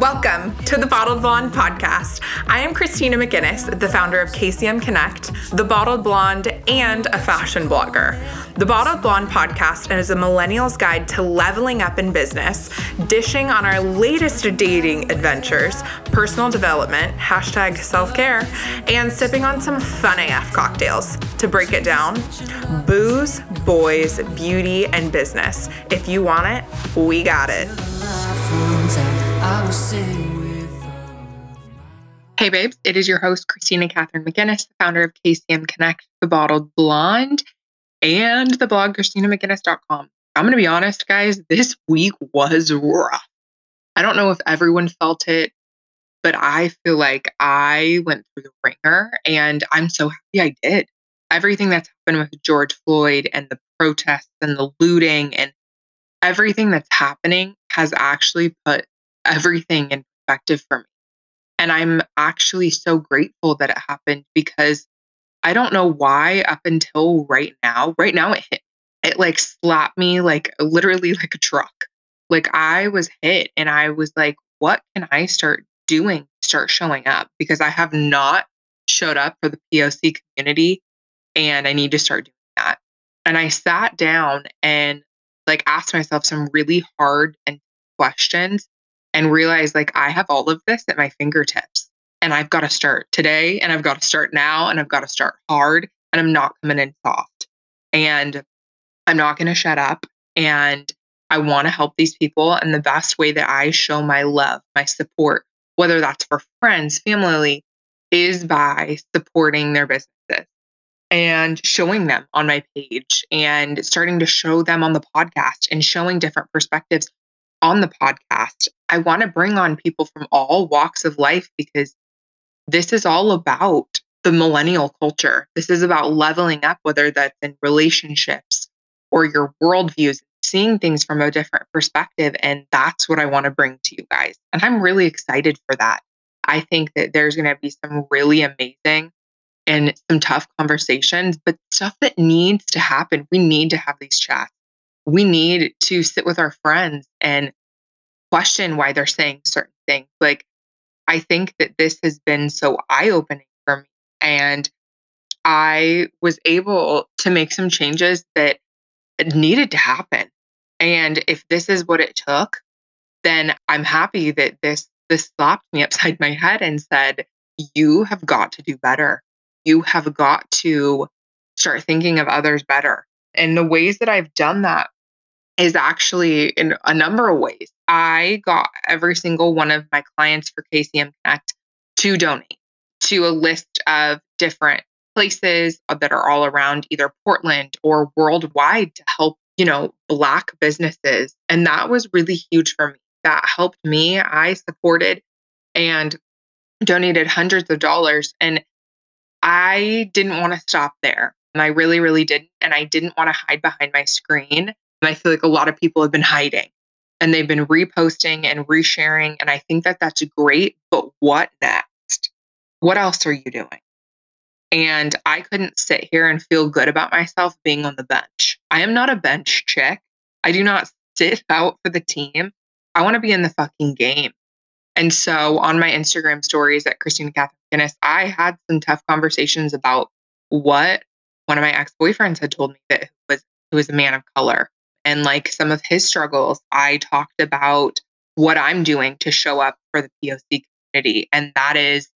Welcome to the Bottled Blonde podcast. I am Christina McGinnis, the founder of KCM Connect, the Bottled Blonde, and a fashion blogger. The Bottled Blonde podcast is a millennial's guide to leveling up in business, dishing on our latest dating adventures, personal development, hashtag self care, and sipping on some fun AF cocktails. To break it down, booze, boys, beauty, and business. If you want it, we got it. Hey, babes, it is your host, Christina Catherine McGinnis, the founder of KCM Connect, the bottled blonde, and the blog, ChristinaMcGinnis.com. I'm going to be honest, guys, this week was rough. I don't know if everyone felt it, but I feel like I went through the ringer and I'm so happy I did. Everything that's happened with George Floyd and the protests and the looting and everything that's happening has actually put everything in perspective for me. And I'm actually so grateful that it happened because I don't know why up until right now, right now it hit. It like slapped me like literally like a truck. Like I was hit and I was like, what can I start doing? Start showing up because I have not showed up for the POC community and I need to start doing that. And I sat down and like asked myself some really hard and questions and realized like I have all of this at my fingertips and I've got to start today and I've got to start now and I've got to start hard and I'm not coming in soft. And I'm not going to shut up and I want to help these people and the best way that I show my love, my support, whether that's for friends, family, is by supporting their businesses and showing them on my page and starting to show them on the podcast and showing different perspectives on the podcast. I want to bring on people from all walks of life because this is all about the millennial culture. This is about leveling up, whether that's in relationships or your worldviews, seeing things from a different perspective. And that's what I want to bring to you guys. And I'm really excited for that. I think that there's going to be some really amazing and some tough conversations, but stuff that needs to happen. We need to have these chats we need to sit with our friends and question why they're saying certain things. Like, I think that this has been so eye opening for me. And I was able to make some changes that needed to happen. And if this is what it took, then I'm happy that this this slapped me upside my head and said, you have got to do better. You have got to start thinking of others better. And the ways that I've done that is actually in a number of ways. I got every single one of my clients for KCM Connect to donate to a list of different places uh, that are all around either Portland or worldwide to help, you know, Black businesses. And that was really huge for me. That helped me. I supported and donated hundreds of dollars. And I didn't want to stop there. And I really, really didn't. And I didn't want to hide behind my screen. And I feel like a lot of people have been hiding and they've been reposting and resharing. And I think that that's great. But what next? What else are you doing? And I couldn't sit here and feel good about myself being on the bench. I am not a bench chick. I do not sit out for the team. I want to be in the fucking game. And so on my Instagram stories at Christina Catherine McGinnis, I had some tough conversations about what one of my ex-boyfriends had told me that was who was a man of color and like some of his struggles i talked about what i'm doing to show up for the poc community and that is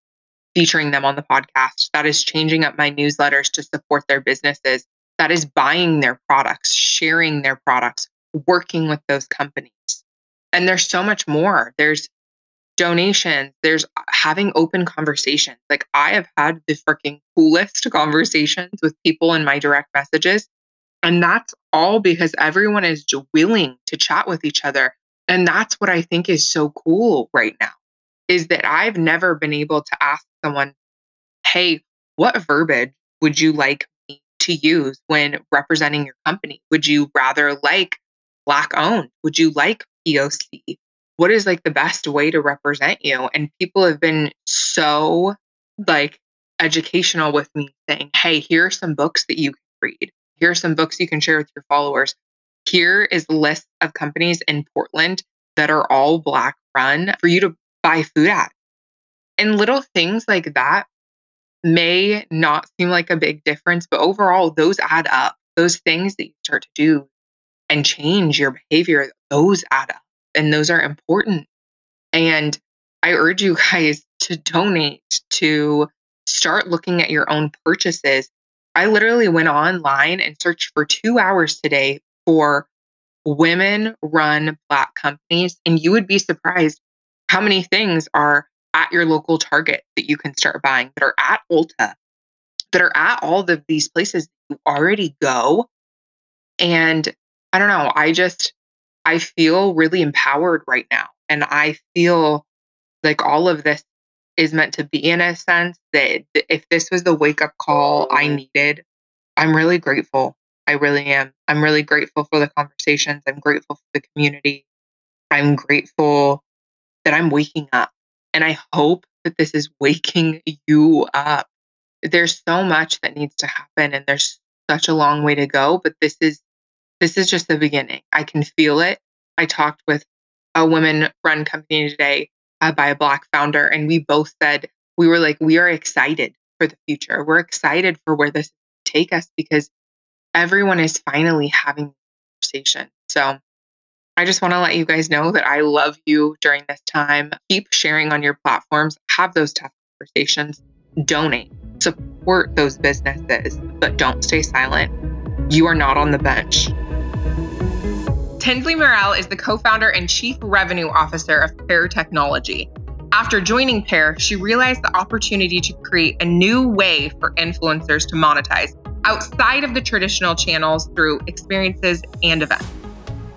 featuring them on the podcast that is changing up my newsletters to support their businesses that is buying their products sharing their products working with those companies and there's so much more there's donations, there's uh, having open conversations. Like I have had the freaking coolest conversations with people in my direct messages. And that's all because everyone is willing to chat with each other. And that's what I think is so cool right now is that I've never been able to ask someone, hey, what verbiage would you like me to use when representing your company? Would you rather like Black owned? Would you like POC? what is like the best way to represent you? And people have been so like educational with me saying, hey, here are some books that you can read. Here are some books you can share with your followers. Here is a list of companies in Portland that are all Black run for you to buy food at. And little things like that may not seem like a big difference, but overall, those add up. Those things that you start to do and change your behavior, those add up and those are important. And I urge you guys to donate, to start looking at your own purchases. I literally went online and searched for two hours today for women run Black companies, and you would be surprised how many things are at your local Target that you can start buying, that are at Ulta, that are at all of these places you already go. And I don't know, I just, I feel really empowered right now. And I feel like all of this is meant to be in a sense that if this was the wake up call I needed, I'm really grateful. I really am. I'm really grateful for the conversations. I'm grateful for the community. I'm grateful that I'm waking up. And I hope that this is waking you up. There's so much that needs to happen and there's such a long way to go, but this is this is just the beginning. I can feel it. I talked with a women run company today uh, by a Black founder, and we both said, we were like, we are excited for the future. We're excited for where this take us because everyone is finally having conversation. So I just want to let you guys know that I love you during this time. Keep sharing on your platforms, have those tough conversations, donate, support those businesses, but don't stay silent. You are not on the bench. Tinsley Merrill is the co founder and chief revenue officer of Pairr Technology. After joining Pairr, she realized the opportunity to create a new way for influencers to monetize outside of the traditional channels through experiences and events.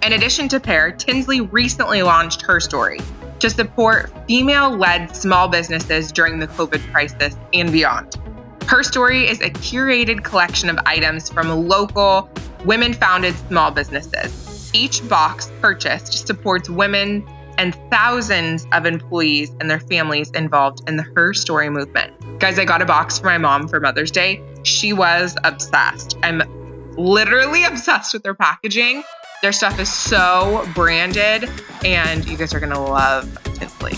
In addition to Pairr, Tinsley recently launched Her Story to support female led small businesses during the COVID crisis and beyond. Her Story is a curated collection of items from local, women founded small businesses. Each box purchased supports women and thousands of employees and their families involved in the Her Story movement. Guys, I got a box for my mom for Mother's Day. She was obsessed. I'm literally obsessed with their packaging. Their stuff is so branded, and you guys are gonna love Tinsley.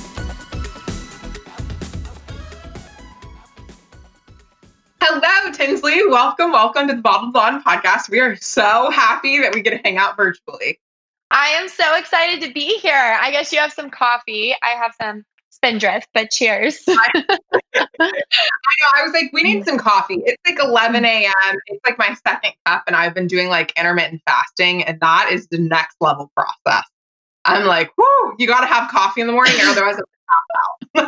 Hello, Tinsley. Welcome, welcome to the Bottled Blonde podcast. We are so happy that we get to hang out virtually. I am so excited to be here. I guess you have some coffee. I have some spindrift, but cheers. I, know. I was like, we need some coffee. It's like 11 a.m. It's like my second cup, and I've been doing like intermittent fasting, and that is the next level process. I'm like, whoo, you got to have coffee in the morning, or otherwise yeah,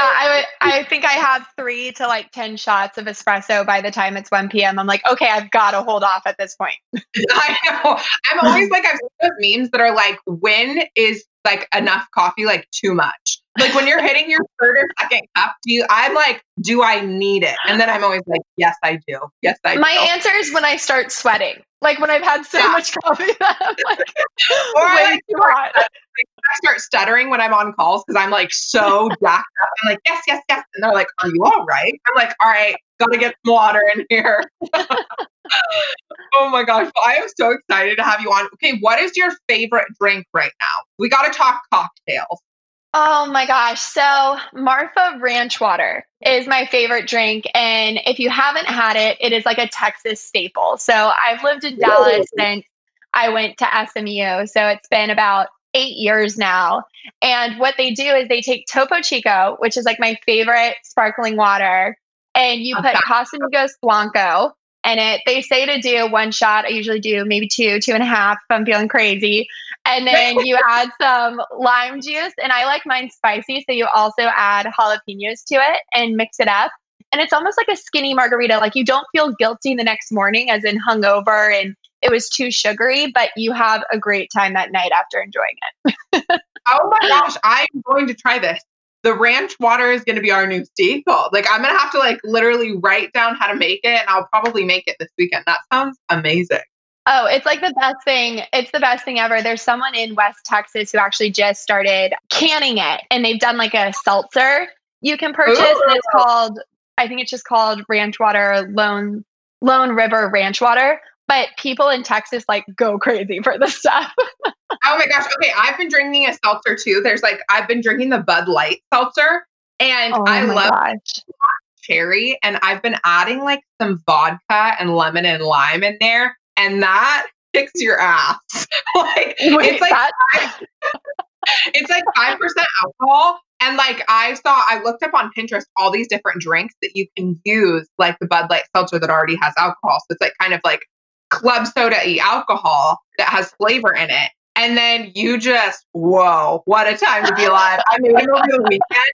I would. I think I have three to like ten shots of espresso by the time it's one p.m. I'm like, okay, I've got to hold off at this point. I know. I'm always like, I've seen those memes that are like, when is like enough coffee like too much? Like when you're hitting your third or second cup, do you? I'm like, do I need it? And then I'm always like, yes, I do. Yes, I do. My do. answer is when I start sweating. Like when I've had so yeah. much coffee that I'm like, or way too hot. I start stuttering when I'm on calls because I'm like so jacked up. I'm like, yes, yes, yes. And they're like, are you all right? I'm like, all right, gotta get some water in here. oh my gosh. I am so excited to have you on. Okay, what is your favorite drink right now? We gotta talk cocktails. Oh my gosh. So, Marfa Ranch Water is my favorite drink. And if you haven't had it, it is like a Texas staple. So, I've lived in Dallas since I went to SMU. So, it's been about eight years now. And what they do is they take Topo Chico, which is like my favorite sparkling water, and you put Casamigos Blanco in it. They say to do one shot. I usually do maybe two, two and a half if I'm feeling crazy. And then you add some lime juice. And I like mine spicy. So you also add jalapenos to it and mix it up. And it's almost like a skinny margarita. Like you don't feel guilty the next morning, as in hungover and it was too sugary, but you have a great time that night after enjoying it. oh my gosh, I'm going to try this. The ranch water is going to be our new staple. Like I'm going to have to like literally write down how to make it and I'll probably make it this weekend. That sounds amazing. Oh, it's like the best thing. It's the best thing ever. There's someone in West Texas who actually just started canning it and they've done like a seltzer you can purchase Ooh. and it's called I think it's just called Ranch Water Lone Lone River Ranch Water. But people in Texas like go crazy for this stuff. oh my gosh. Okay. I've been drinking a seltzer too. There's like I've been drinking the Bud Light seltzer and oh I love gosh. cherry. And I've been adding like some vodka and lemon and lime in there. And that kicks your ass. like Wait, it's like five, it's like five percent alcohol. And like I saw, I looked up on Pinterest all these different drinks that you can use, like the Bud Light seltzer that already has alcohol. So it's like kind of like club soda e alcohol that has flavor in it. And then you just, whoa, what a time to be alive. I mean, over the weekend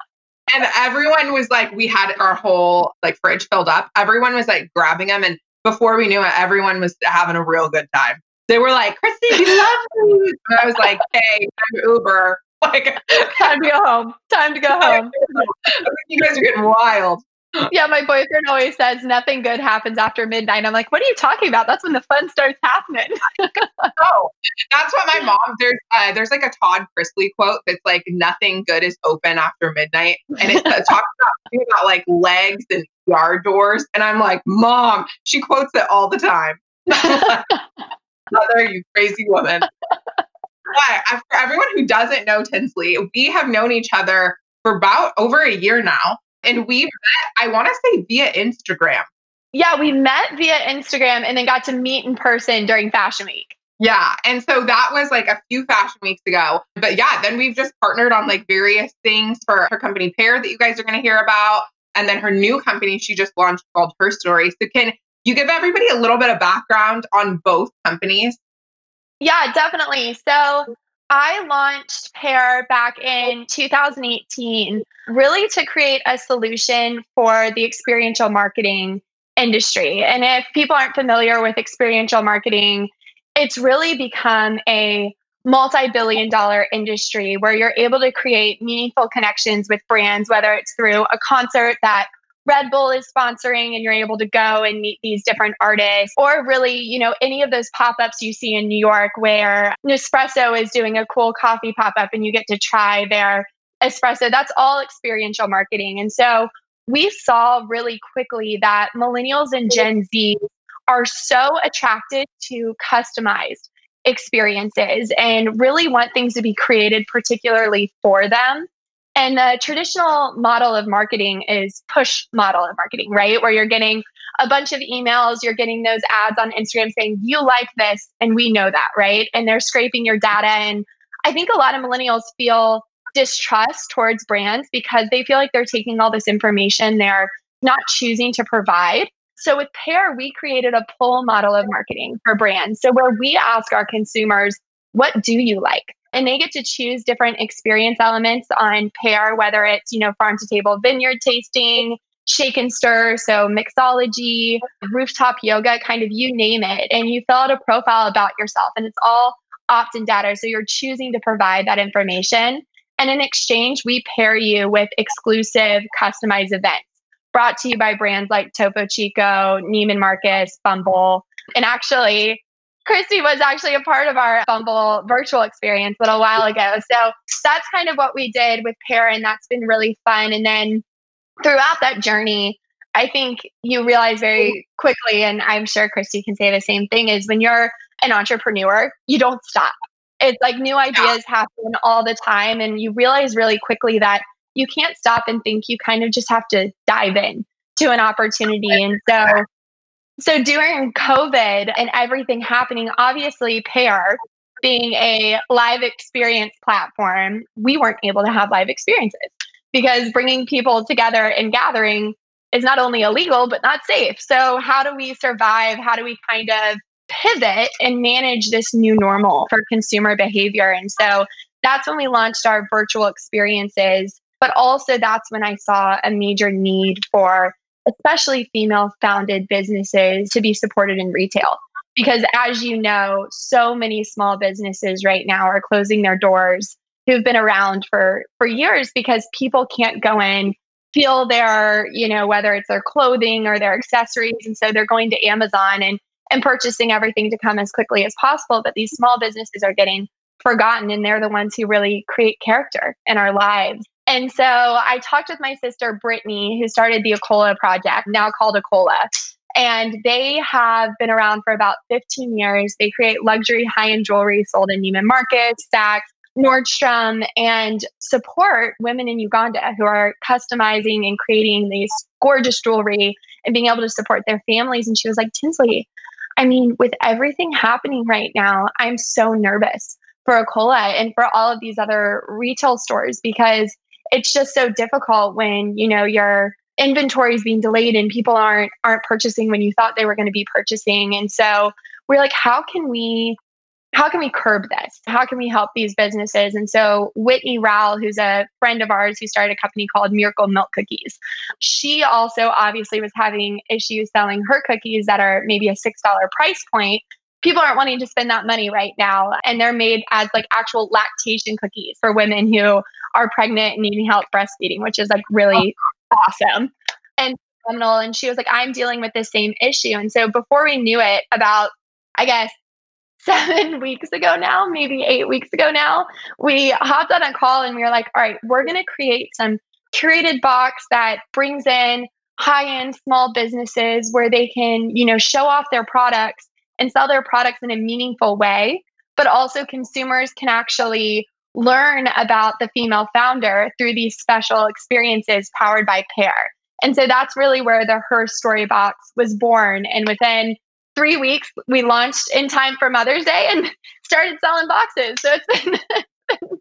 and everyone was like, we had our whole like fridge filled up. Everyone was like grabbing them. And before we knew it, everyone was having a real good time. They were like, Christy, we love you. And I was like, hey, I'm Uber. Like, time to go home. Time to go home. you guys are getting wild. Yeah, my boyfriend always says nothing good happens after midnight. I'm like, what are you talking about? That's when the fun starts happening. oh, that's what my mom. There's uh, there's like a Todd Chrisley quote that's like, nothing good is open after midnight, and it talks about, about like legs and yard doors. And I'm like, mom, she quotes it all the time. Mother, you crazy woman. But for everyone who doesn't know Tinsley, we have known each other for about over a year now. And we met, I want to say via Instagram. Yeah, we met via Instagram and then got to meet in person during Fashion Week. Yeah. And so that was like a few fashion weeks ago. But yeah, then we've just partnered on like various things for her company Pairr that you guys are going to hear about. And then her new company she just launched called Her Story. So can you give everybody a little bit of background on both companies? Yeah, definitely. So I launched Pairr back in 2018, really to create a solution for the experiential marketing industry. And if people aren't familiar with experiential marketing, it's really become a multi billion dollar industry where you're able to create meaningful connections with brands, whether it's through a concert that Red Bull is sponsoring and you're able to go and meet these different artists, or really, you know, any of those pop ups you see in New York where Nespresso is doing a cool coffee pop up and you get to try their espresso. That's all experiential marketing. And so we saw really quickly that millennials and Gen Z are so attracted to customized experiences and really want things to be created particularly for them. And the traditional model of marketing is push model of marketing, right? Where you're getting a bunch of emails, you're getting those ads on Instagram saying, you like this, and we know that, right? And they're scraping your data. And I think a lot of millennials feel distrust towards brands because they feel like they're taking all this information they're not choosing to provide. So with Pairr, we created a pull model of marketing for brands. So where we ask our consumers, what do you like? And they get to choose different experience elements on Pairr whether it's you know farm to table vineyard tasting shake and stir so mixology rooftop yoga kind of you name it. And you fill out a profile about yourself and it's all opt-in data. So you're choosing to provide that information. And in exchange we pair you with exclusive customized events brought to you by brands like topo chico neiman marcus bumble. And actually Christy was actually a part of our Bumble virtual experience a little while ago. So that's kind of what we did with Pairr, and that's been really fun. And then throughout that journey, I think you realize very quickly, and I'm sure Christy can say the same thing, is when you're an entrepreneur, you don't stop. It's like new ideas yeah. happen all the time, and you realize really quickly that you can't stop and think. You kind of just have to dive in to an opportunity. And so so during COVID and everything happening, obviously Pairr being a live experience platform, we weren't able to have live experiences because bringing people together and gathering is not only illegal but not safe. So how do we survive? How do we kind of pivot and manage this new normal for consumer behavior? And so that's when we launched our virtual experiences, but also that's when I saw a major need for especially female founded businesses to be supported in retail. Because as you know, so many small businesses right now are closing their doors who've been around for for years because people can't go in feel their you know whether it's their clothing or their accessories and so they're going to amazon and and purchasing everything to come as quickly as possible. But these small businesses are getting forgotten and they're the ones who really create character in our lives. And so I talked with my sister Brittany, who started the Akola Project, now called Akola. And they have been around for about 15 years. They create luxury high end jewelry sold in Neiman Marcus, Saks, Nordstrom, and support women in Uganda who are customizing and creating these gorgeous jewelry and being able to support their families. And she was like, Tinsley, I mean, with everything happening right now, I'm so nervous for Akola and for all of these other retail stores because it's just so difficult when, you know, your inventory is being delayed and people aren't aren't purchasing when you thought they were going to be purchasing. And so we're like, how can we how can we curb this? How can we help these businesses? And so Whitney Rowell, who's a friend of ours who started a company called Miracle Milk Cookies, she also obviously was having issues selling her cookies that are maybe a $6 price point. People aren't wanting to spend that money right now. And they're made as like actual lactation cookies for women who are pregnant and needing help breastfeeding, which is like really awesome and. And she was like, I'm dealing with the same issue. And so before we knew it, about I guess seven weeks ago now, maybe eight weeks ago now, we hopped on a call and we were like, all right, we're going to create some curated box that brings in high end small businesses where they can, you know, show off their products and sell their products in a meaningful way, but also consumers can actually learn about the female founder through these special experiences powered by Pairr. And so that's really where the Her Story Box was born. And within three weeks, we launched in time for Mother's Day and started selling boxes. So it's been.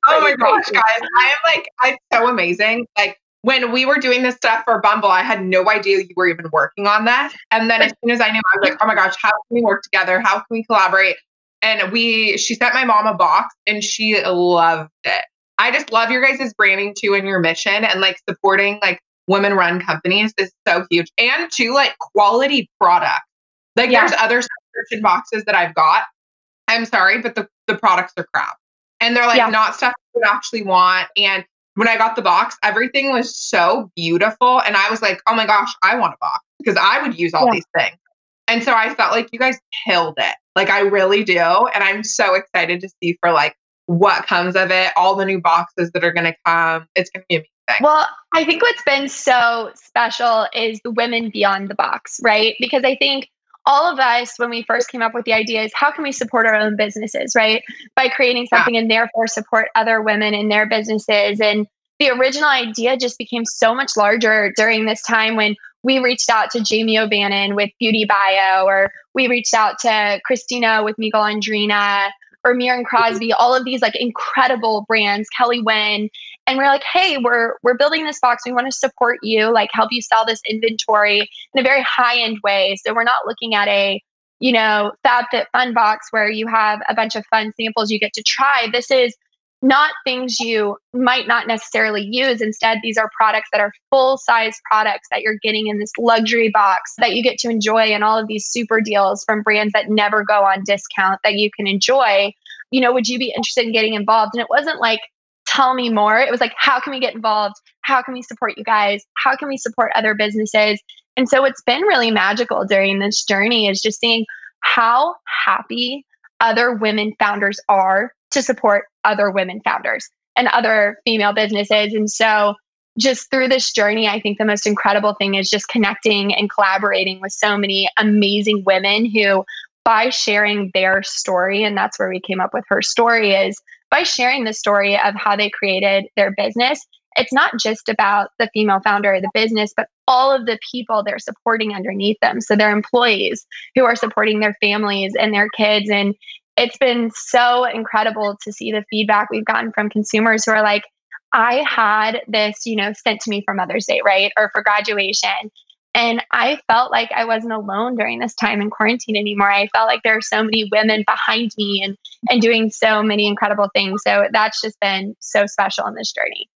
oh my gosh, guys. I am like, I'm so amazing. Like, when we were doing this stuff for Bumble, I had no idea you were even working on that. And then as soon as I knew, I was like, oh my gosh, how can we work together? How can we collaborate? And we, she sent my mom a box and she loved it. I just love your guys' branding too and your mission and like supporting like women run companies is so huge. And too, like quality product. Like yeah. there's other subscription boxes that I've got. I'm sorry, but the, the products are crap. And they're like yeah. not stuff you would actually want. And when I got the box, everything was so beautiful. And I was like, oh my gosh, I want a box because I would use all yeah. these things. And so I felt like you guys killed it. Like I really do. And I'm so excited to see for like what comes of it, all the new boxes that are going to come. It's going to be amazing. Well, I think what's been so special is the women beyond the box, right? Because I think all of us, when we first came up with the idea, is how can we support our own businesses, right? By creating something yeah. and therefore support other women in their businesses. And the original idea just became so much larger during this time when we reached out to Jamie O'Banion with Beauty Bio, or we reached out to Christina with Miguel Andrina, or Miriam Crosby, all of these like incredible brands, Kelly Wynn. And we're like, hey, we're we're building this box. We want to support you, like help you sell this inventory in a very high-end way. So we're not looking at a, you know, FabFit Fun box where you have a bunch of fun samples you get to try. This is not things you might not necessarily use. Instead, these are products that are full size products that you're getting in this luxury box that you get to enjoy and all of these super deals from brands that never go on discount that you can enjoy. You know, would you be interested in getting involved? And it wasn't like, tell me more. It was like, how can we get involved? How can we support you guys? How can we support other businesses? And so it's been really magical during this journey is just seeing how happy other women founders are to support other women founders and other female businesses. And so, just through this journey, I think the most incredible thing is just connecting and collaborating with so many amazing women who, by sharing their story, and that's where we came up with her story, is by sharing the story of how they created their business. It's not just about the female founder of the business, but all of the people they're supporting underneath them. So, their employees who are supporting their families and their kids. And it's been so incredible to see the feedback we've gotten from consumers who are like, I had this, you know, sent to me for Mother's Day, right? Or for graduation. And I felt like I wasn't alone during this time in quarantine anymore. I felt like there are so many women behind me and and doing so many incredible things. So that's just been so special in this journey.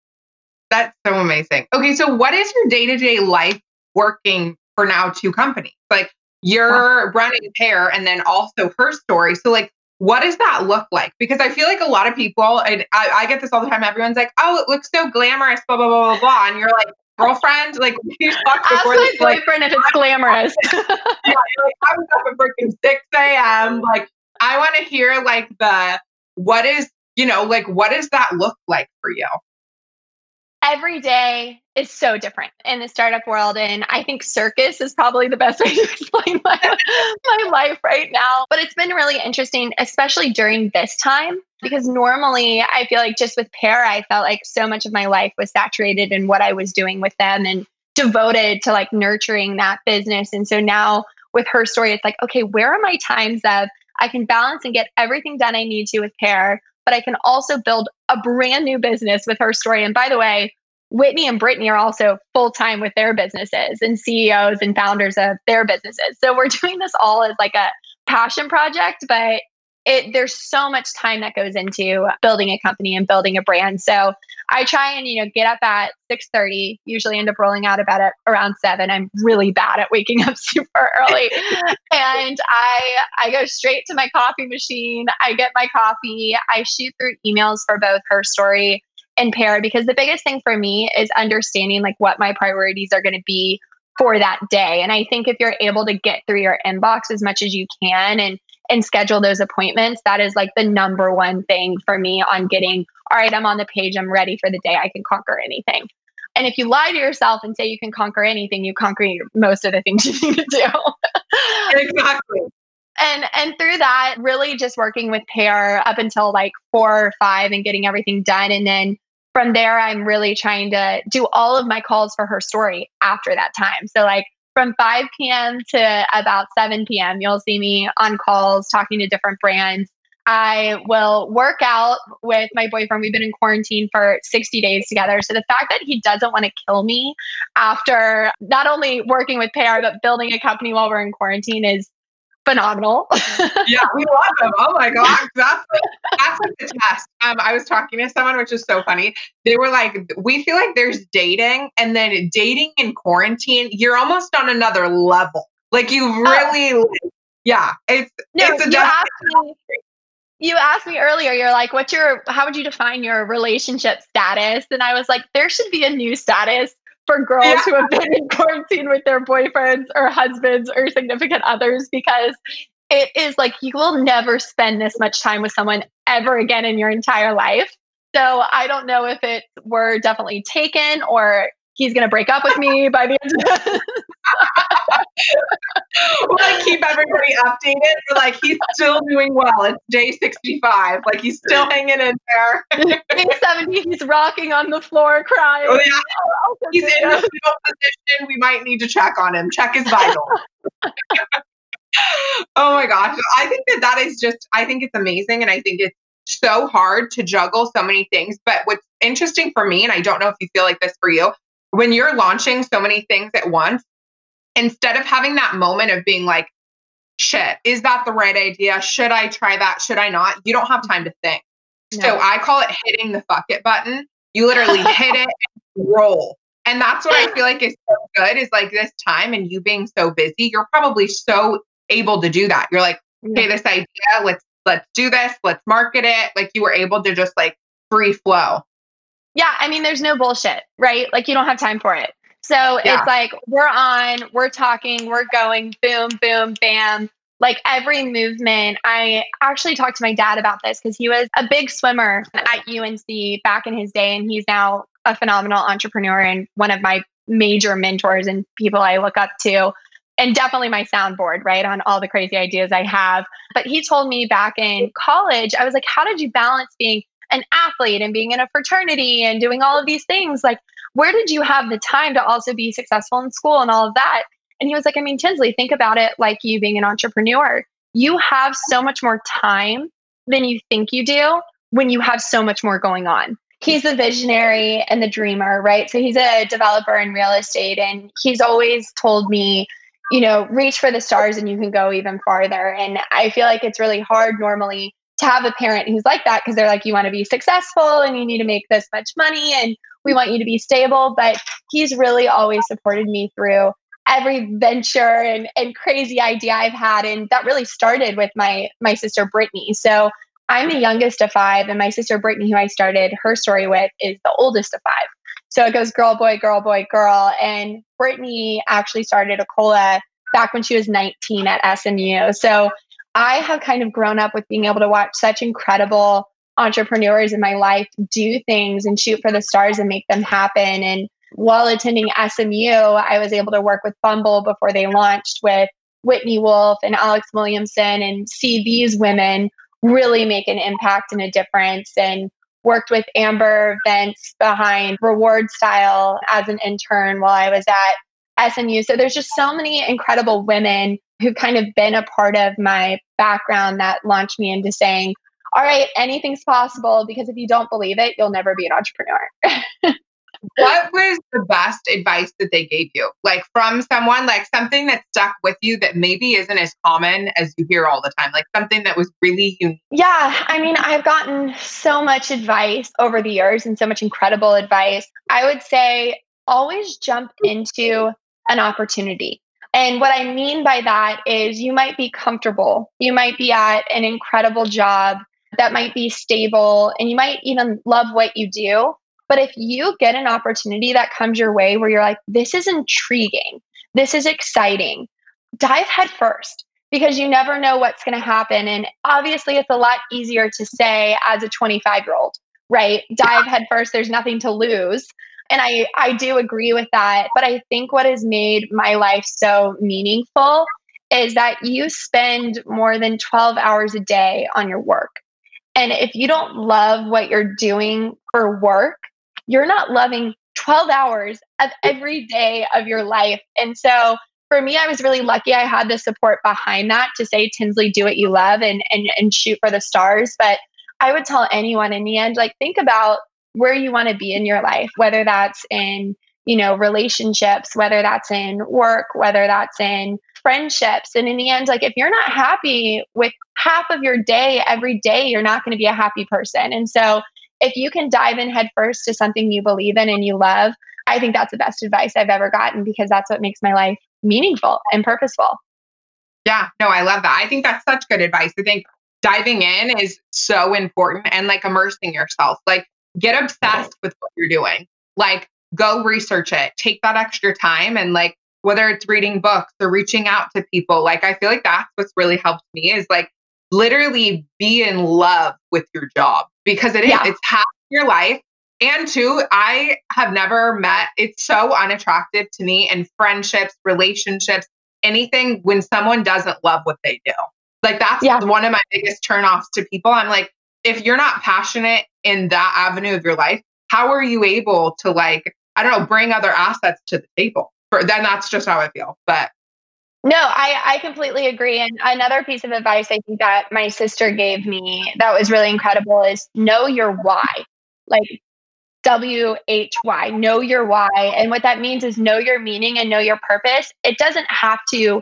That's so amazing. Okay, so what is your day-to-day life working for now two companies? Like you're running Pairr and then also her story. So like what does that look like? Because I feel like a lot of people, and I, I, get this all the time, everyone's like, oh, it looks so glamorous, blah, blah, blah, blah, blah. And you're like, girlfriend? Like you talked before. Ask my boyfriend like, if it's glamorous. yeah, like, I was up at freaking six a.m. Like I want to hear like the what is you know like what does that look like for you? every day is so different in the startup world. And I think circus is probably the best way to explain my, my life right now. But it's been really interesting, especially during this time, because normally I feel like just with Pairr, I felt like so much of my life was saturated in what I was doing with them and devoted to like nurturing that business. And so now with her story, it's like, okay, where are my times of I can balance and get everything done I need to with Pairr, but I can also build a brand new business with her story. And by the way, Whitney and Brittany are also full time with their businesses and CEOs and founders of their businesses. So we're doing this all as like a passion project, but it there's so much time that goes into building a company and building a brand. So I try and you know get up at 6:30, usually end up rolling out about at around 7. I'm really bad at waking up super early. and I I go straight to my coffee machine. I get my coffee. I shoot through emails for both her story and Pairr because the biggest thing for me is understanding like what my priorities are going to be for that day. And I think if you're able to get through your inbox as much as you can and and schedule those appointments, that is like the number one thing for me on getting, all right, I'm on the page, I'm ready for the day, I can conquer anything. And if you lie to yourself and say you can conquer anything, you conquer most of the things you need to do. exactly. And and through that, really just working with Pairr up until like four or five and getting everything done. And then from there, I'm really trying to do all of my calls for her story after that time. So, like from 5 p.m. to about 7 p.m., you'll see me on calls talking to different brands. I will work out with my boyfriend. We've been in quarantine for 60 days together. So the fact that he doesn't want to kill me after not only working with Pairr, but building a company while we're in quarantine is phenomenal. yeah, we love them. Oh my gosh, that's like, that's like the test. Um, I was talking to someone, which is so funny. They were like, "We feel like there's dating, and then dating in quarantine, you're almost on another level. Like you oh. really, oh. yeah, it's no, it's a you asked me, you asked me earlier, you're like, what's your, how would you define your relationship status? And I was like, there should be a new status for girls yeah. who have been in quarantine with their boyfriends or husbands or significant others because it is like you will never spend this much time with someone ever again in your entire life. So I don't know if it were definitely taken or he's going to break up with me by the end of this. we'll like keep everybody updated. We're like, he's still doing well. It's day 65. Like he's still hanging in there. day 70, he's rocking on the floor crying. Oh, yeah. Oh, he's in a fetal position. We might need to check on him. Check his vital. oh my gosh. I think that that is just, I think it's amazing. And I think it's so hard to juggle so many things. But what's interesting for me, and I don't know if you feel like this for you, when you're launching so many things at once, instead of having that moment of being like, shit, is that the right idea? Should I try that? Should I not? You don't have time to think. No. So I call it hitting the fuck it button. You literally hit it and roll. And that's what I feel like is so good is like this time and you being so busy, you're probably so able to do that. You're like, okay, this idea, let's let's do this, let's market it. Like you were able to just like free flow. Yeah, I mean, there's no bullshit, right? Like you don't have time for it. So yeah. it's like we're on, we're talking, we're going, boom, boom, bam. Like every movement, I actually talked to my dad about this because he was a big swimmer at UNC back in his day, and he's now a phenomenal entrepreneur and one of my major mentors and people I look up to and definitely my soundboard, right, on all the crazy ideas I have. But he told me back in college, I was like, how did you balance being an athlete and being in a fraternity and doing all of these things. Like, where did you have the time to also be successful in school and all of that? And he was like, I mean, Tinsley, think about it like you being an entrepreneur. You have so much more time than you think you do when you have so much more going on. He's the visionary and the dreamer, right? So he's a developer in real estate, and he's always told me, you know, reach for the stars and you can go even farther. And I feel like it's really hard normally to have a parent who's like that because they're like, you want to be successful and you need to make this much money and we want you to be stable. But he's really always supported me through every venture and, and crazy idea I've had. And that really started with my my sister Brittany. So I'm the youngest of five, and my sister Brittany, who I started her story with, is the oldest of five. So it goes girl, boy, girl, boy, girl. And Brittany actually started Akola back when she was 19 at SMU. So I have kind of grown up with being able to watch such incredible entrepreneurs in my life do things and shoot for the stars and make them happen. And while attending SMU, I was able to work with Bumble before they launched with Whitney Wolfe and Alex Williamson and see these women really make an impact and a difference. And worked with Amber Venz behind Reward Style as an intern while I was at SMU. So there's just so many incredible women who've kind of been a part of my background that launched me into saying, all right, anything's possible because if you don't believe it, you'll never be an entrepreneur. what was the best advice that they gave you? Like from someone, like something that stuck with you that maybe isn't as common as you hear all the time, like something that was really unique? Yeah, I mean, I've gotten so much advice over the years and so much incredible advice. I would say always jump into an opportunity. And what I mean by that is you might be comfortable, you might be at an incredible job that might be stable, and you might even love what you do. But if you get an opportunity that comes your way where you're like, this is intriguing, this is exciting, dive head first because you never know what's going to happen. And obviously, it's a lot easier to say as a 25 year old, right? Dive head first, there's nothing to lose. And I, I do agree with that. But I think what has made my life so meaningful is that you spend more than 12 hours a day on your work. And if you don't love what you're doing for work, you're not loving 12 hours of every day of your life. And so for me, I was really lucky I had the support behind that to say, Tinsley, do what you love and and and shoot for the stars. But I would tell anyone in the end, like think about where you want to be in your life, whether that's in, you know, relationships, whether that's in work, whether that's in friendships. And in the end, like if you're not happy with half of your day every day, you're not going to be a happy person. And so if you can dive in headfirst to something you believe in and you love, I think that's the best advice I've ever gotten because that's what makes my life meaningful and purposeful. Yeah, no, I love that. I think that's such good advice. I think diving in is so important and like immersing yourself. Like get obsessed with what you're doing. Like go research it. Take that extra time and like whether it's reading books or reaching out to people. Like I feel like that's what's really helped me is like literally be in love with your job because it is, yeah. it's half your life. And two, I have never met, it's so unattractive to me in friendships, relationships, anything when someone doesn't love what they do. Like that's yeah. one of my biggest turnoffs to people. I'm like, if you're not passionate in that avenue of your life, how are you able to like, I don't know, bring other assets to the table? For then that's just how I feel. But no, I, I completely agree. And another piece of advice I think that my sister gave me that was really incredible is know your why. Like W H Y, know your why. And what that means is know your meaning and know your purpose. It doesn't have to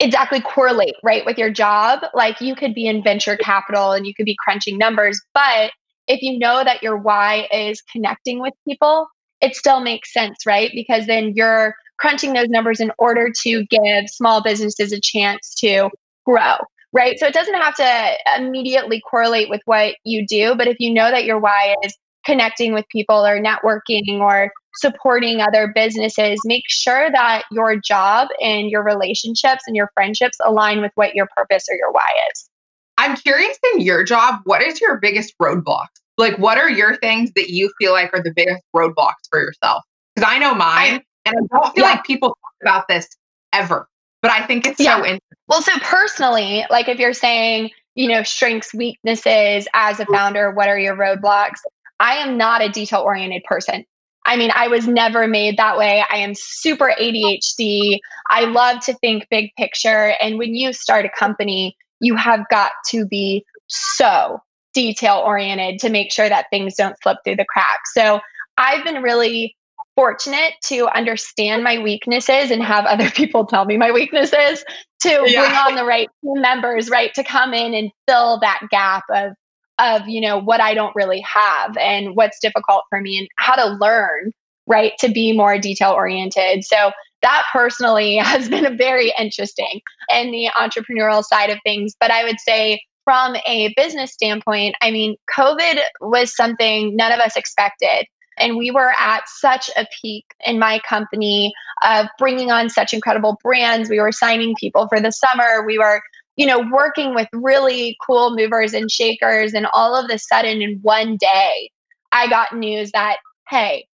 exactly correlate, right, with your job. Like you could be in venture capital and you could be crunching numbers. But if you know that your why is connecting with people, it still makes sense, right? Because then you're crunching those numbers in order to give small businesses a chance to grow right? So it doesn't have to immediately correlate with what you do but if you know that your why is connecting with people or networking or supporting other businesses make sure that your job and your relationships and your friendships align with what your purpose or your why is. I'm curious in your job what is your biggest roadblock? Like what are your things that you feel like are the biggest roadblocks for yourself? Because i know mine and I don't feel yeah. like people talk about this ever, but I think it's yeah. so interesting. Well, so personally, like if you're saying, you know, strengths, weaknesses as a mm-hmm. founder, what are your roadblocks? I am not a detail oriented person. I mean, I was never made that way. I am super ADHD. I love to think big picture. And when you start a company, you have got to be so detail oriented to make sure that things don't slip through the cracks. So I've been really fortunate to understand my weaknesses and have other people tell me my weaknesses to yeah. bring on the right team members, right, to come in and fill that gap of of you know what I don't really have and what's difficult for me and how to learn, right, to be more detail oriented. So that personally has been very interesting in the entrepreneurial side of things. But I would say from a business standpoint, I mean, COVID was something none of us expected And we were at such a peak in my company of bringing on such incredible brands. We were signing people for the summer. We were, you know, working with really cool movers and shakers. And all of a sudden, in one day, I got news that, hey,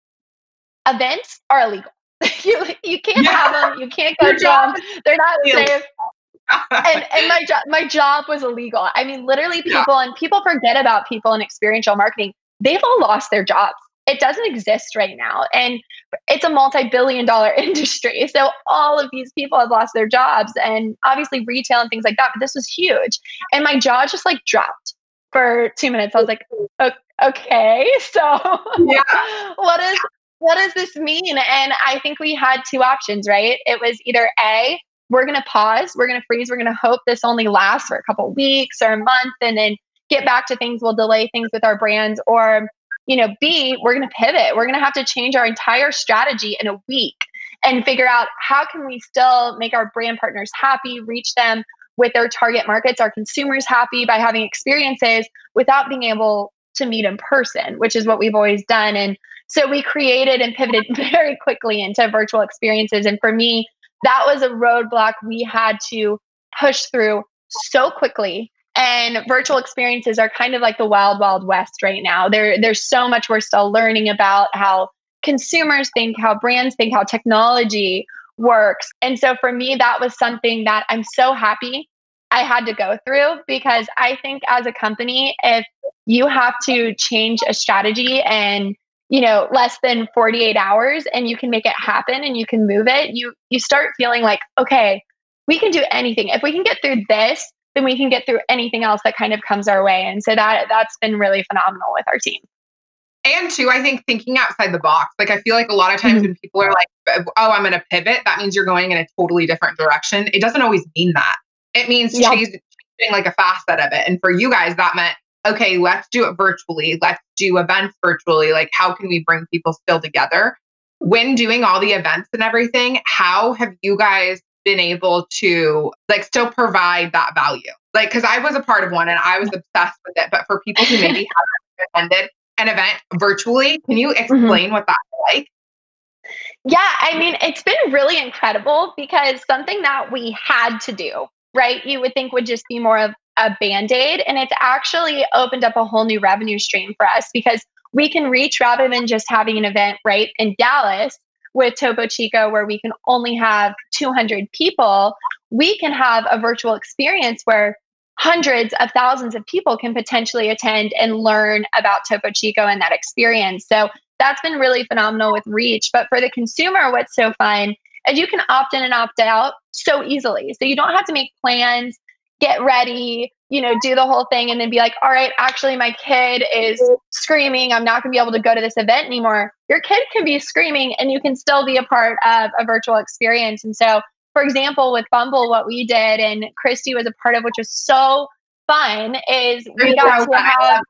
events are illegal. you, you can't yeah. have them. You can't go to them. They're not safe and and my job my job was illegal. I mean, literally people yeah. and people forget about people in experiential marketing. They've all lost their jobs. It doesn't exist right now. And it's a multi-billion dollar industry. So all of these people have lost their jobs and obviously retail and things like that. But this was huge. And my jaw just like dropped for two minutes. I was like, okay, so yeah. what is what does this mean? And I think we had two options, right? It was either A, we're going to pause, we're going to freeze, we're going to hope this only lasts for a couple weeks or a month and then get back to things. We'll delay things with our brands. Or, you know, B, we're going to pivot. We're going to have to change our entire strategy in a week and figure out how can we still make our brand partners happy, reach them with their target markets, our consumers happy by having experiences without being able to meet in person, which is what we've always done. And so we created and pivoted very quickly into virtual experiences. And for me, that was a roadblock we had to push through so quickly and virtual experiences are kind of like the wild wild west right now. There there's so much we're still learning about how consumers think how brands think how technology works. And so for me that was something that i'm so happy i had to go through because i think as a company if you have to change a strategy and you know less than 48 hours and you can make it happen and you can move it you you start feeling like okay we can do anything. If we can get through this then we can get through anything else that kind of comes our way and so that that's been really phenomenal with our team and two i think thinking outside the box like i feel like a lot of times mm-hmm. when people are like oh i'm going to pivot that means you're going in a totally different direction it doesn't always mean that it means changing like a facet of it and for you guys that meant okay, let's do it virtually. Let's do events virtually. Like, how can we bring people still together? When doing all the events and everything, how have you guys been able to like still provide that value? Like, because I was a part of one and I was obsessed with it. But for people who maybe haven't attended an event virtually, can you mm-hmm. explain mm-hmm. what that's like? Yeah, I mean, it's been really incredible because something that we had to do, right? You would think would just be more of a band aid. And it's actually opened up a whole new revenue stream for us because we can reach rather than just having an event right in Dallas with Topo Chico where we can only have 200 people, we can have a virtual experience where hundreds of thousands of people can potentially attend and learn about Topo Chico and that experience. So that's been really phenomenal with reach. But for the consumer, what's so fun is you can opt in and opt out so easily. So you don't have to make plans get ready, you know, do the whole thing and then be like, all right, actually, my kid is screaming. I'm not going to be able to go to this event anymore. Your kid can be screaming and you can still be a part of a virtual experience. And so, for example, with Bumble, what we did and Christy was a part of, which was so fun, is we got to have.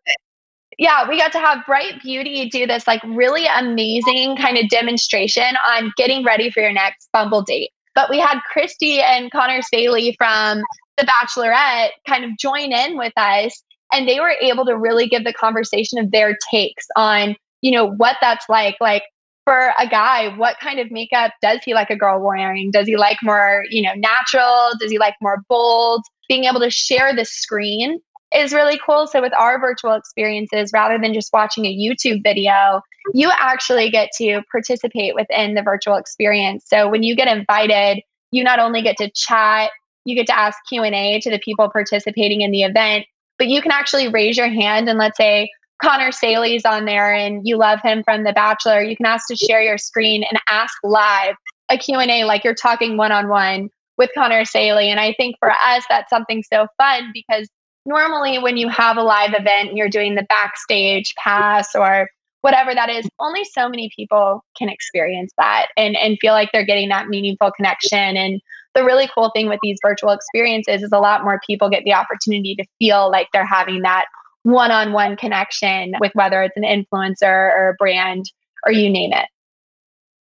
Yeah, we got to have Bright Beauty do this like really amazing kind of demonstration on getting ready for your next Bumble date. But we had Christy and Connor Saeli from the Bachelorette kind of join in with us and they were able to really give the conversation of their takes on, you know, what that's like. Like for a guy, what kind of makeup does he like a girl wearing? Does he like more, you know, natural? Does he like more bold? Being able to share the screen is really cool. So with our virtual experiences, rather than just watching a YouTube video, you actually get to participate within the virtual experience. So when you get invited, you not only get to chat you get to ask q&a to the people participating in the event but you can actually raise your hand and let's say connor saeli's on there and you love him from the bachelor you can ask to share your screen and ask live a q&a like you're talking one-on-one with connor saeli and i think for us that's something so fun because normally when you have a live event and you're doing the backstage pass or whatever that is only so many people can experience that and and feel like they're getting that meaningful connection and the really cool thing with these virtual experiences is a lot more people get the opportunity to feel like they're having that one-on-one connection with whether it's an influencer or a brand or you name it.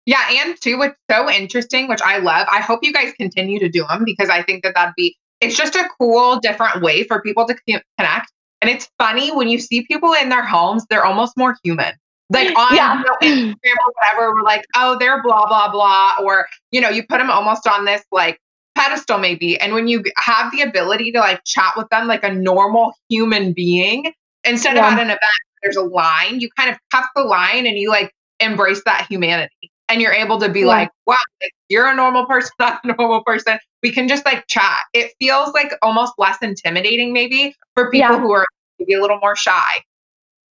Yeah, and too, what's so interesting, which I love, I hope you guys continue to do them because I think that that'd be, it's just a cool, different way for people to connect. And it's funny when you see people in their homes, they're almost more human. like mm, on yeah. you know, Instagram or whatever, we're like, oh, they're blah, blah, blah. Or, you know, you put them almost on this like pedestal, maybe. And when you have the ability to like chat with them like a normal human being, instead yeah. of at an event, there's a line, you kind of cut the line and you like embrace that humanity. And you're able to be yeah. like, wow, like, you're a normal person, not a normal person. We can just like chat. It feels like almost less intimidating, maybe for people who are maybe a little more shy.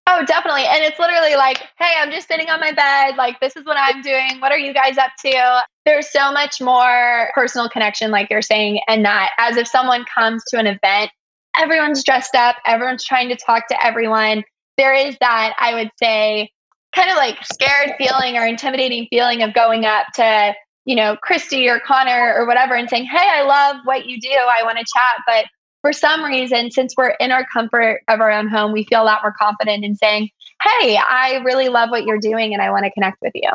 Oh, definitely. And it's literally like, hey, I'm just sitting on my bed. Like, this is what I'm doing. What are you guys up to? There's so much more personal connection, like you're saying, and that as if someone comes to an event, everyone's dressed up, everyone's trying to talk to everyone. There is that, I would say, kind of like scared feeling or intimidating feeling of going up to, you know, Christy or Connor or whatever and saying, hey, I love what you do. I want to chat. But for some reason, since we're in our comfort of our own home, we feel a lot more confident in saying, Hey, I really love what you're doing and I want to connect with you.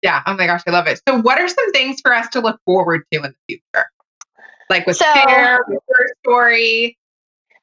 Yeah. Oh my gosh, I love it. So, what are some things for us to look forward to in the future? Like with so, Share, with your story?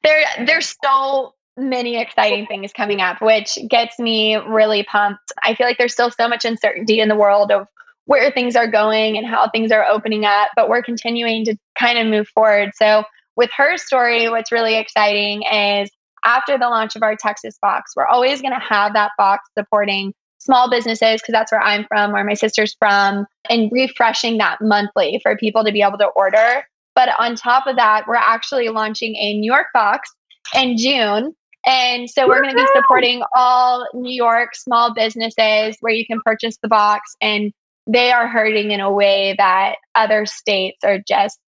There, there's so many exciting things coming up, which gets me really pumped. I feel like there's still so much uncertainty in the world of where things are going and how things are opening up, but we're continuing to kind of move forward. So, with her story, what's really exciting is after the launch of our Texas box, we're always going to have that box supporting small businesses because that's where I'm from, where my sister's from, and refreshing that monthly for people to be able to order. But on top of that, we're actually launching a New York box in June. And so we're going to be supporting all New York small businesses where you can purchase the box and they are hurting in a way that other states are just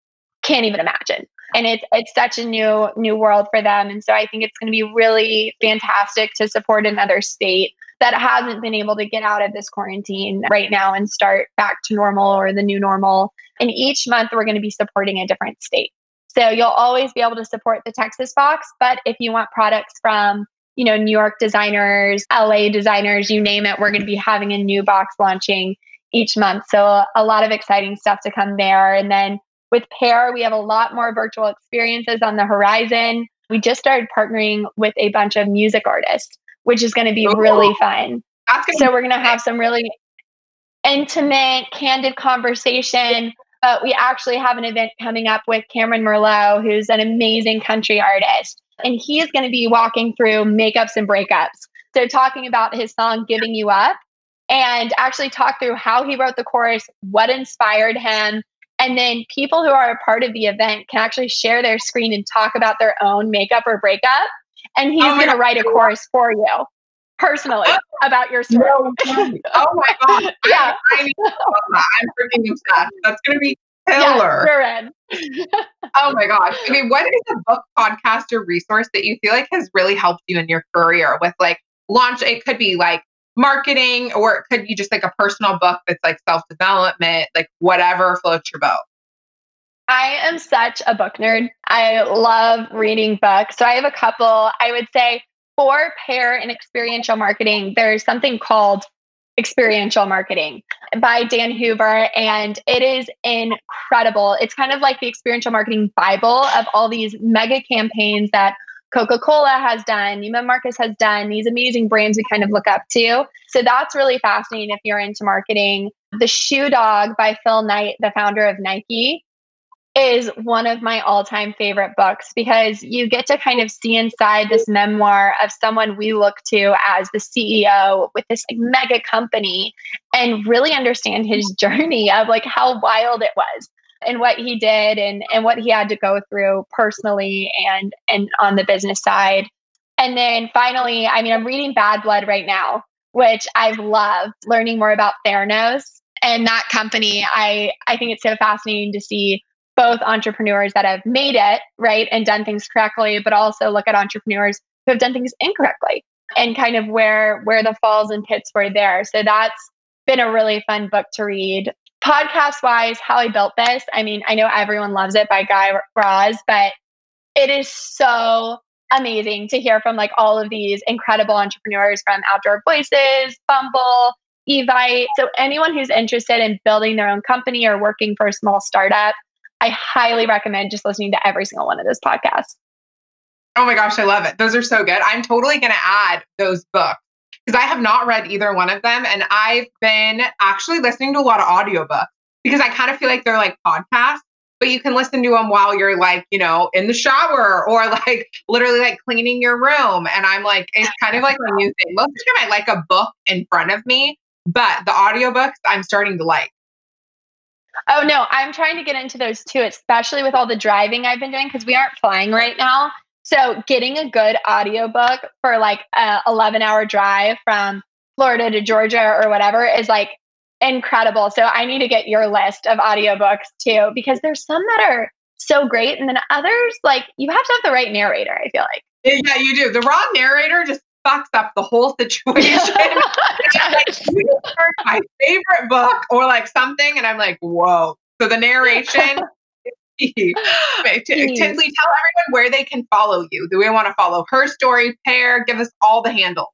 can't even imagine. And it's it's such a new new world for them. And so i think it's going to be really fantastic to support another state that hasn't been able to get out of this quarantine right now and start back to normal or the new normal. And each month we're going to be supporting a different state. So you'll always be able to support the texas box but if you want products from you know new york designers la designers you name it we're going to be having a new box launching each month so a lot of exciting stuff to come there and then with Pairr, we have a lot more virtual experiences on the horizon. We just started partnering with a bunch of music artists, which is going to be Ooh. really fun. So we're going to have some really intimate, candid conversation. But we actually have an event coming up with Kameron Marlowe, who's an amazing country artist. And he's going to be walking through makeups and breakups. So, talking about his song, Giving You Up, and actually talk through how he wrote the chorus, what inspired him, and then people who are a part of the event can actually share their screen and talk about their own makeup or breakup. And he's oh going to write a chorus for you personally oh. about your story. No, oh my God. yeah. I, am freaking obsessed. That's going to be killer. Yeah, oh my gosh. I mean, what is a book, podcast, or resource that you feel like has really helped you in your career with like launch? It could be like marketing, or it could be just like a personal book that's like self development, like whatever floats your boat? I am such a book nerd. I love reading books. So I have a couple. I would say for Pairr and experiential marketing, there's something called experiential marketing by Dan Hanover and it is incredible. It's kind of like the experiential marketing bible of all these mega campaigns that Coca Cola has done, Neiman Marcus has done, these amazing brands we kind of look up to. So that's really fascinating if you're into marketing. The Shoe Dog by Phil Knight, the founder of Nike, is one of my all time favorite books because you get to kind of see inside this memoir of someone we look to as the CEO with this like mega company and really understand his journey of like how wild it was and what he did and and what he had to go through personally and and on the business side. And then finally, I mean, I'm reading Bad Blood right now, which I've loved learning more about Theranos and that company. I I think it's so fascinating to see both entrepreneurs that have made it right and done things correctly, but also look at entrepreneurs who have done things incorrectly and kind of where where the falls and pits were there. So that's been a really fun book to read podcast wise, how I built this, I mean, I know everyone loves it by Guy Raz, but it is so amazing to hear from like all of these incredible entrepreneurs from Outdoor Voices, Bumble, Evite. So anyone who's interested in building their own company or working for a small startup, I highly recommend just listening to every single one of those podcasts. Oh my gosh, I love it. Those are so good. I'm totally going to add those books because I have not read either one of them. And I've been actually listening to a lot of audiobooks because I kind of feel like they're like podcasts, but you can listen to them while you're like, you know, in the shower or like literally like cleaning your room. And I'm like, it's kind of like a new thing. Most of the time I like a book in front of me, but the audiobooks I'm starting to like. Oh no, I'm trying to get into those too, especially with all the driving I've been doing because we aren't flying right now. So getting a good audiobook for like a 11 hour drive from Florida to Georgia or whatever is like incredible. So I need to get your list of audiobooks too because there's some that are so great and then others like you have to have the right narrator, I feel like. Yeah, you do. The wrong narrator just fucks up the whole situation. like, my favorite book or like something, and I'm like, whoa. So the narration. Tinsley, tell everyone where they can follow you. Do we want to follow her story, Pairr? Give us all the handles.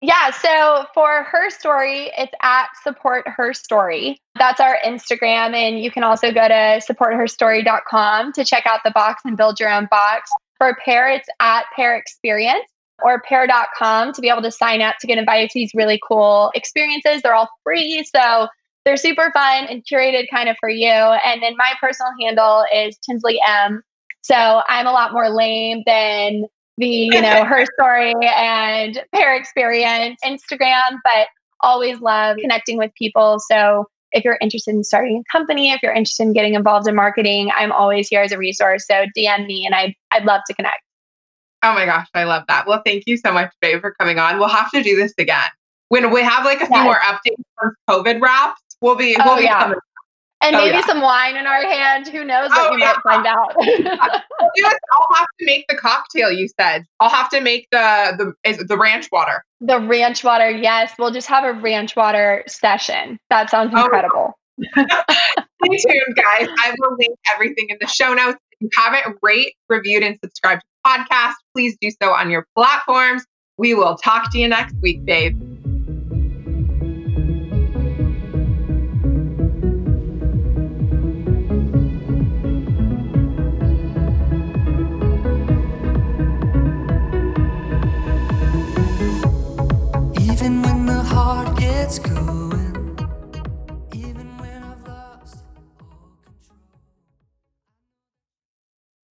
Yeah, so for her story, it's at support her story. That's our Instagram. And you can also go to supportherstory.com to check out the box and build your own box. For Pairr, it's at pairr experience or pairr.com to be able to sign up to get invited to these really cool experiences. They're all free. So they're super fun and curated kind of for you. And then my personal handle is Tinsley M. So I'm a lot more lame than the, you know, her story and pairr experience Instagram, but always love connecting with people. So if you're interested in starting a company, if you're interested in getting involved in marketing, I'm always here as a resource. So DM me and I, I'd love to connect. Oh my gosh, I love that. Well, thank you so much, babe, for coming on. We'll have to do this again. When we have like a few more updates from COVID wraps, we'll be, we'll oh, be yeah. coming. And oh, maybe yeah. some wine in our hand. Who knows what oh, we yeah. might find out. I'll have to make the cocktail you said. I'll have to make the the is the ranch water. The ranch water, yes. We'll just have a ranch water session. That sounds oh, incredible. Stay tuned, guys. I will link everything in the show notes. If you haven't rate, reviewed, and subscribed to the podcast, please do so on your platforms. We will talk to you next week, babe. heart gets cold.